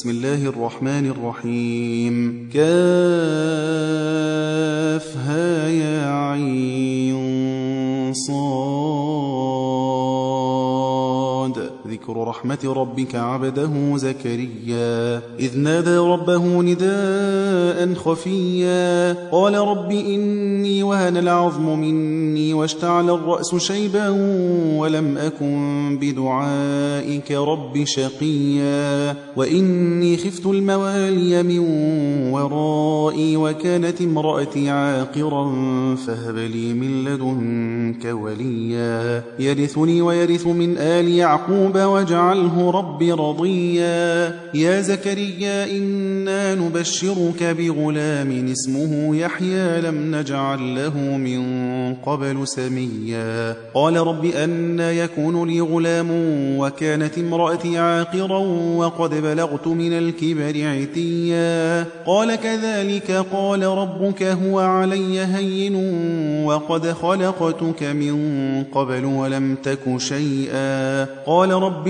بسم الله الرحمن الرحيم. كافها يا ذكر رحمة ربك عبده زكريا. إذ نادى ربه نداء خفيا. قال رب إني وهن العظم مني واشتعل الرأس شيبا ولم أكن بدعائك رب شقيا. وإني خفت الموالي من ورائي وكانت امرأتي عاقرا فهب لي من لدنك وليا. يرثني ويرث من آل يعقوب واجعله رب رضيا. يا زكريا إنا نبشرك بغلام اسمه يحيى لم نجعل له من قبل سميا. قال رب أنا يكون لي غلام وكانت امرأتي عاقرا وقد بلغت من الكبر عتيا. قال كذلك قال ربك هو علي هين وقد خلقتك من قبل ولم تك شيئا. قال رب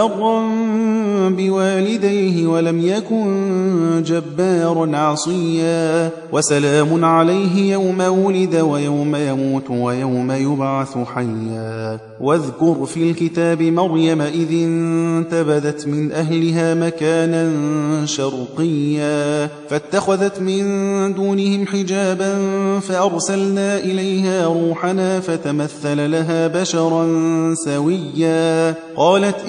وبرا بوالديه ولم يكن جبارا عصيا وسلام عليه يوم ولد ويوم يموت ويوم يبعث حيا واذكر في الكتاب مريم إذ انتبذت من أهلها مكانا شرقيا فاتخذت من دونهم حجابا فأرسلنا إليها روحنا فتمثل لها بشرا سويا قالت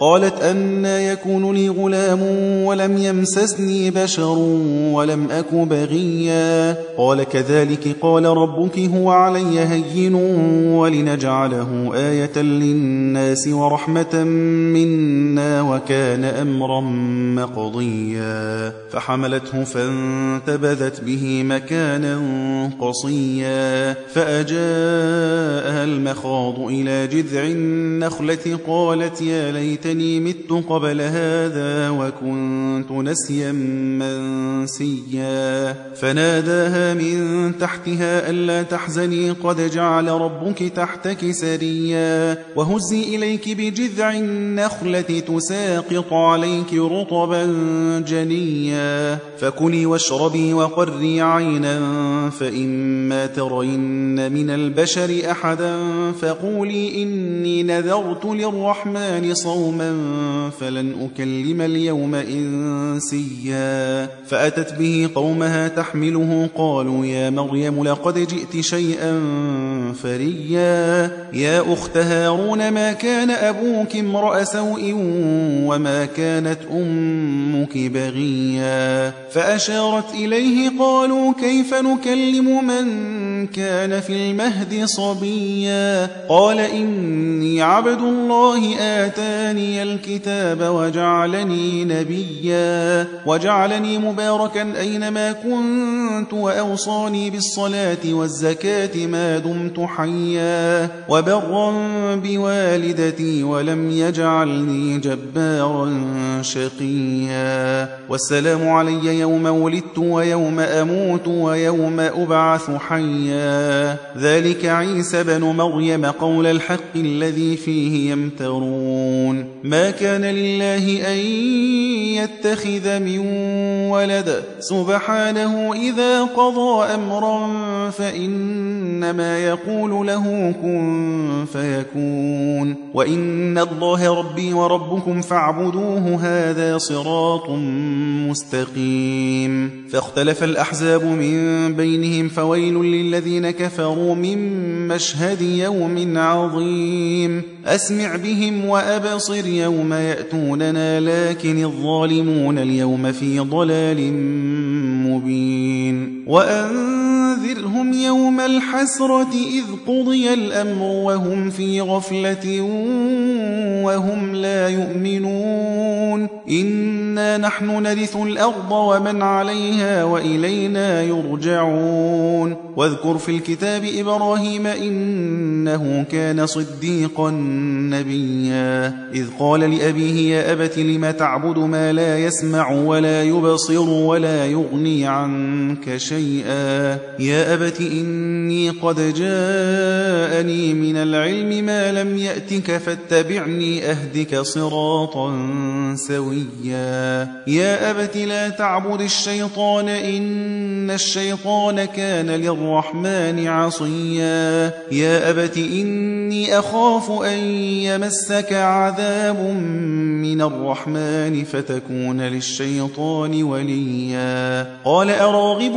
قالت أنا يكون لي غلام ولم يمسسني بشر ولم أك بغيا. قال كذلك قال ربك هو علي هين ولنجعله آية للناس ورحمة منا وكان أمرا مقضيا. فحملته فانتبذت به مكانا قصيا. فأجاءها المخاض إلى جذع النخلة قالت يا ليتني مت قبل هذا وكنت نسيا منسيا. فناداها من تحتها ألا تحزني قد جعل ربك تحتك سريا. وهزي إليك بجذع النخلة تساقط عليك رطبا جنيا. فكلي واشربي وقري عينا فإما ترين من البشر أحدا. فقولي إني نذرت للرحمن صوما. فلن أكلم اليوم إنسيا. فأتت به قومها تحمله قالوا يا مريم لقد جئت شيئا فريا. يا أخت هارون ما كان أبوك امرأ سوء وما كانت أمك بغيا؟ فأشارت إليه قالوا كيف نكلم من كان في المهد صبيا؟ قال إني عبد الله آتاني الكتاب وجعلني نبيا وجعلني مباركا أينما كنت وأوصاني بالصلاة والزكاة ما دمت حيا وبرا بوالدتي ولم يجعلني جبارا شقيا والسلام علي يوم ولدت ويوم أموت ويوم أبعث حيا ذلك عيسى بن مريم قول الحق الذي فيه يمترون ما كان لله أن يتخذ من ولد. سبحانه إذا قضى أمرا فإنما يقول له كن فيكون. وإن الله ربي وربكم فاعبدوه هذا صراط مستقيم. فاختلف الأحزاب من بينهم فويل للذين كفروا من مشهد يوم عظيم. أسمع بهم وأبصر يوم يأتوننا لكن الظالمون اليوم في ضلال مبين. وأنذرهم يوم الحسرة إذ قضي الأمر وهم في غفلة وهم لا يؤمنون. إنا نحن نرث الأرض ومن عليها وإلينا يرجعون. واذكر في الكتاب إبراهيم إنه كان صديقا نبيا. إذ قال لأبيه يا أبت لم تعبد ما لا يسمع ولا يبصر ولا يغني عنك شيئا؟ يا أبت إني قد جاءني من العلم ما لم يأتك فاتبعني أهدك صراطا سويا. يا أبت لا تعبد الشيطان إن الشيطان كان للرحمن عصيا. يا أبت إني أخاف أن يمسك عذاب من الرحمن فتكون للشيطان وليا. قال أراغب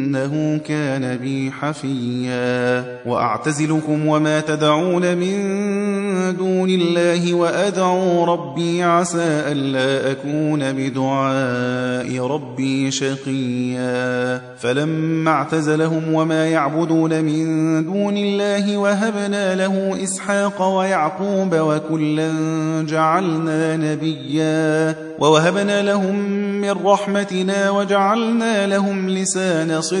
إنه كان بي حفيا. وأعتزلكم وما تدعون من دون الله وأدعو ربي عسى ألا أكون بدعاء ربي شقيا. فلما اعتزلهم وما يعبدون من دون الله وهبنا له إسحاق ويعقوب وكلا جعلنا نبيا. ووهبنا لهم من رحمتنا وجعلنا لهم لسان صدق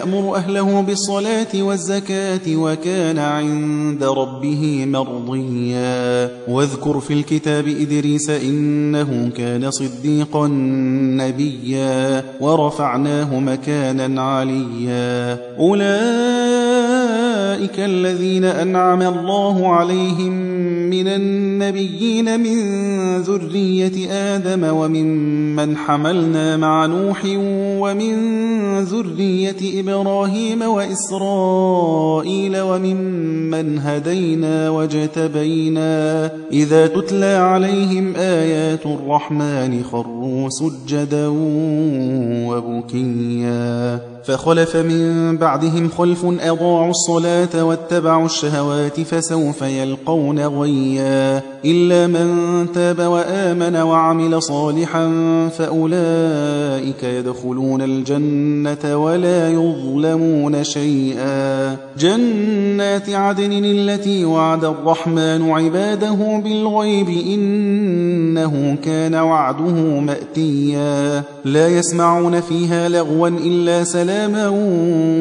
يأمر أهله بالصلاة والزكاة وكان عند ربه مرضيا. واذكر في الكتاب إدريس إنه كان صديقا نبيا ورفعناه مكانا عليا. أولئك الذين أنعم الله عليهم من النبيين من ذرية آدم وممن حملنا مع نوح ومن ذرية إبراهيم وإسرائيل وممن هدينا واجتبينا إذا تتلى عليهم آيات الرحمن خروا سجدا وبكيا فخلف من بعدهم خلف أضاعوا الصلاة واتبعوا الشهوات فسوف يلقون غيا إلا من تاب وآمن وعمل صالحا فأولئك يدخلون الجنة ولا يظلمون شيئا. جنات عدن التي وعد الرحمن عباده بالغيب إنه كان وعده مأتيا. لا يسمعون فيها لغوا إلا سلاما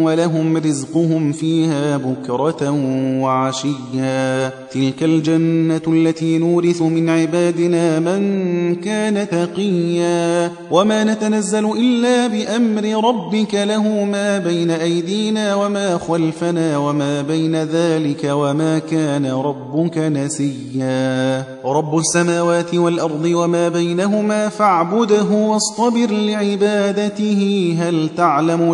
ولهم رزقهم فيها بكرة وعشيا تلك الجنة التي نورث من عبادنا من كان تقيا وما نتنزل إلا بأمر ربك له ما بين أيدينا وما خلفنا وما بين ذلك وما كان ربك نسيا رب السماوات والأرض وما بينهما فاعبده واصطبر لعبادته هل تعلم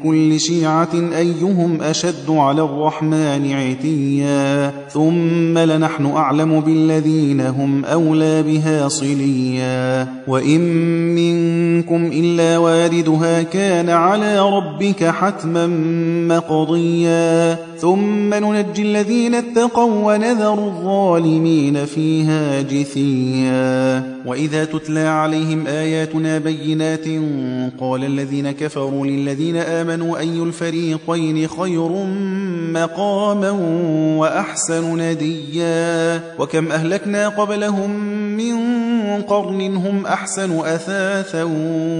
كل شيعة أيهم أشد على الرحمن عتيا ثم لنحن أعلم بالذين هم أولى بها صليا. وإن منكم إلا واردها كان على ربك حتما مقضيا. ثم ننجي الذين اتقوا ونذر الظالمين فيها جثيا. وإذا تتلى عليهم آياتنا بينات قال الذين كفروا للذين آمنوا أي الفريقين خير مقاما وأحسن نديا وكم أهلكنا قبلهم من قرن هم أحسن أثاثا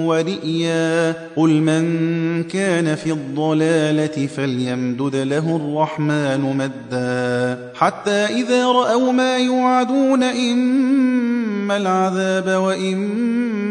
ورئيا قل من كان في الضلالة فليمدد له الرحمن مدا حتى إذا رأوا ما يوعدون إما العذاب وإما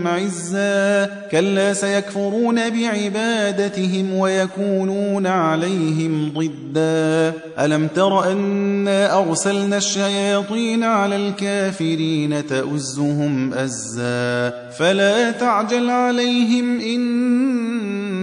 عزا كلا سيكفرون بعبادتهم ويكونون عليهم ضدا ألم تر أنا أرسلنا الشياطين على الكافرين تؤزهم أزا فلا تعجل عليهم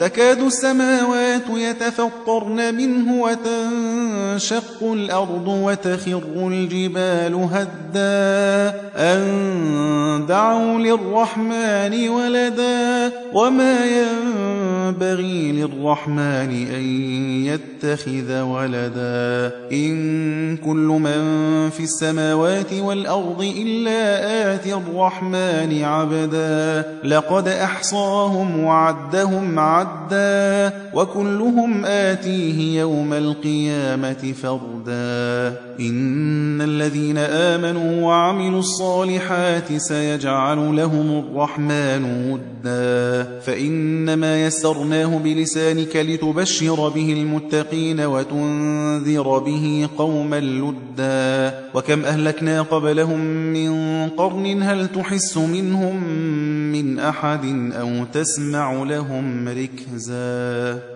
تكاد السماوات يتفطرن منه وتنشق الأرض وتخر الجبال هدا. أن دعوا للرحمن ولدا. وما ينبغي للرحمن أن يتخذ ولدا. إن كل من في السماوات والأرض إلا آتي الرحمن عبدا. لقد أحصاهم وعدهم عدا وكلهم آتيه يوم القيامة فردا إن الذين آمنوا وعملوا الصالحات سيجعل لهم الرحمن ودا فإنما يسرناه بلسانك لتبشر به المتقين وتنذر به قوما لدا وكم أهلكنا قبلهم من قرن هل تحس منهم من أحد أو تسمع لهم ركزا كذا